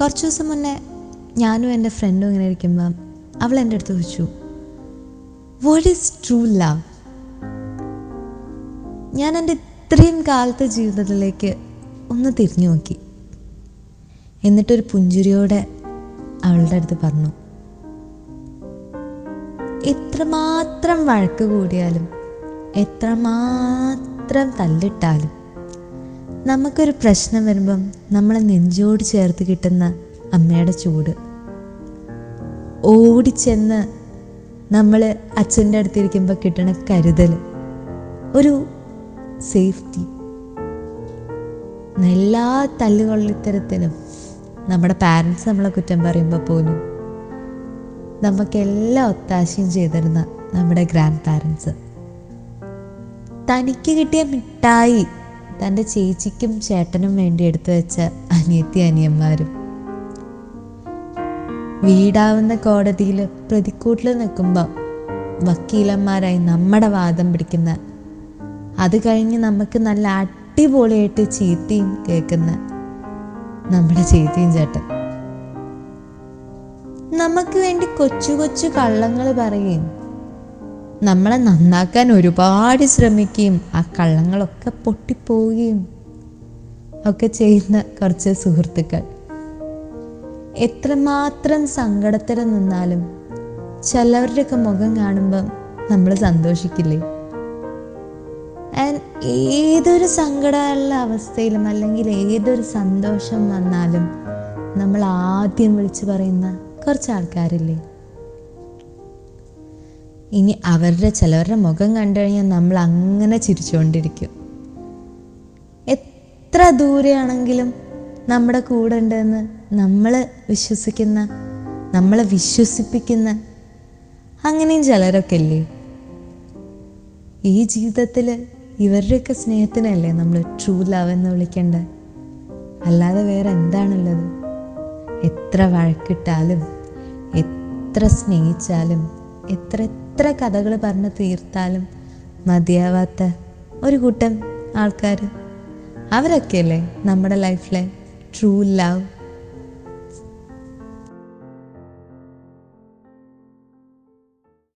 കുറച്ച് ദിവസം മുന്നേ ഞാനും എന്റെ ഫ്രണ്ടും ഇങ്ങനെ ഇരിക്കുമ്പോൾ അവൾ എന്റെ അടുത്ത് ചോദിച്ചു വാട്ട് ഈസ് ട്രൂ ലവ് ഞാൻ എന്റെ ഇത്രയും കാലത്തെ ജീവിതത്തിലേക്ക് ഒന്ന് തിരിഞ്ഞു നോക്കി. എന്നിട്ടൊരു പുഞ്ചിരിയോടെ അവളുടെ അടുത്ത് പറഞ്ഞു എത്രമാത്രം വഴക്ക് കൂടിയാലും എത്രമാത്രം തല്ലിട്ടാലും നമുക്കൊരു പ്രശ്നം വരുമ്പം നമ്മളെ നെഞ്ചോട് ചേർത്ത് കിട്ടുന്ന അമ്മയുടെ ചൂട്. ഓടിച്ചെന്ന് നമ്മൾ അച്ഛന്റെ അടുത്തിരിക്കുമ്പോൾ കിട്ടണ കരുതൽ. ഒരു സേഫ്റ്റി എല്ലാ തല്ലുകൊള്ളിത്തരത്തിനും നമ്മുടെ പാരൻസ് നമ്മളെ കുറ്റം പറയുമ്പോൾ പോലും നമുക്കെല്ലാം ഒത്താശയും ചെയ്തിരുന്ന നമ്മുടെ ഗ്രാൻഡ് പാരൻസ് തനിക്ക് കിട്ടിയ മിഠായി തന്റെ ചേച്ചിക്കും ചേട്ടനും വേണ്ടി എടുത്തു വെച്ച അനിയത്തി അനിയന്മാരും. വീടാവുന്ന കോടതിയിൽ പ്രതിക്കൂട്ടിൽ നിൽക്കുമ്പോൾ വക്കീലന്മാരായി നമ്മുടെ വാദം പിടിക്കുന്ന അത് കഴിഞ്ഞ് നമുക്ക് നല്ല അടിപൊളിയായിട്ട് ചീത്തയും കേൾക്കുന്ന നമ്മുടെ ചേച്ചിയും ചേട്ടൻ. നമുക്ക് വേണ്ടി കൊച്ചു കൊച്ചു കള്ളങ്ങൾ പറയുകയും നമ്മളെ നന്നാക്കാൻ ഒരുപാട് ശ്രമിക്കുകയും ആ കള്ളങ്ങളൊക്കെ പൊട്ടിപ്പോവുകയും ഒക്കെ ചെയ്യുന്ന കുറച്ച് സുഹൃത്തുക്കൾ. എത്രമാത്രം സങ്കടത്തിൽ നിന്നാലും ചിലവരുടെയൊക്കെ മുഖം കാണുമ്പം നമ്മൾ സന്തോഷിക്കില്ലേ? ആൻഡ് ഏതൊരു സങ്കടമുള്ള അവസ്ഥയിലും അല്ലെങ്കിൽ ഏതൊരു സന്തോഷം വന്നാലും നമ്മൾ ആദ്യം വിളിച്ചു പറയുന്ന കുറച്ച് ആൾക്കാരില്ലേ? ഇനി അവരുടെ ചിലവരുടെ മുഖം കണ്ടു കഴിഞ്ഞാൽ നമ്മൾ അങ്ങനെ ചിരിച്ചുകൊണ്ടിരിക്കും. എത്ര ദൂരെയാണെങ്കിലും നമ്മുടെ കൂടെ ഉണ്ടെന്ന് നമ്മൾ വിശ്വസിക്കുന്ന നമ്മളെ വിശ്വസിപ്പിക്കുന്ന അങ്ങനെയും ചിലരൊക്കെ ഇല്ലേ? ഈ ജീവിതത്തിൽ ഇവരുടെയൊക്കെ സ്നേഹത്തിനല്ലേ നമ്മൾ ട്രൂ ലവ് എന്ന് വിളിക്കേണ്ടത് അല്ലാതെ വേറെ എന്താണുള്ളത്? എത്ര വഴക്കിട്ടാലും എത്ര സ്നേഹിച്ചാലും എത്ര എത്ര കഥകൾ പറഞ്ഞ് തീർത്താലും മതിയാവാത്ത ഒരു കൂട്ടം ആൾക്കാർ അവരൊക്കെയല്ലേ നമ്മുടെ ലൈഫിലെ ട്രൂ ലവ്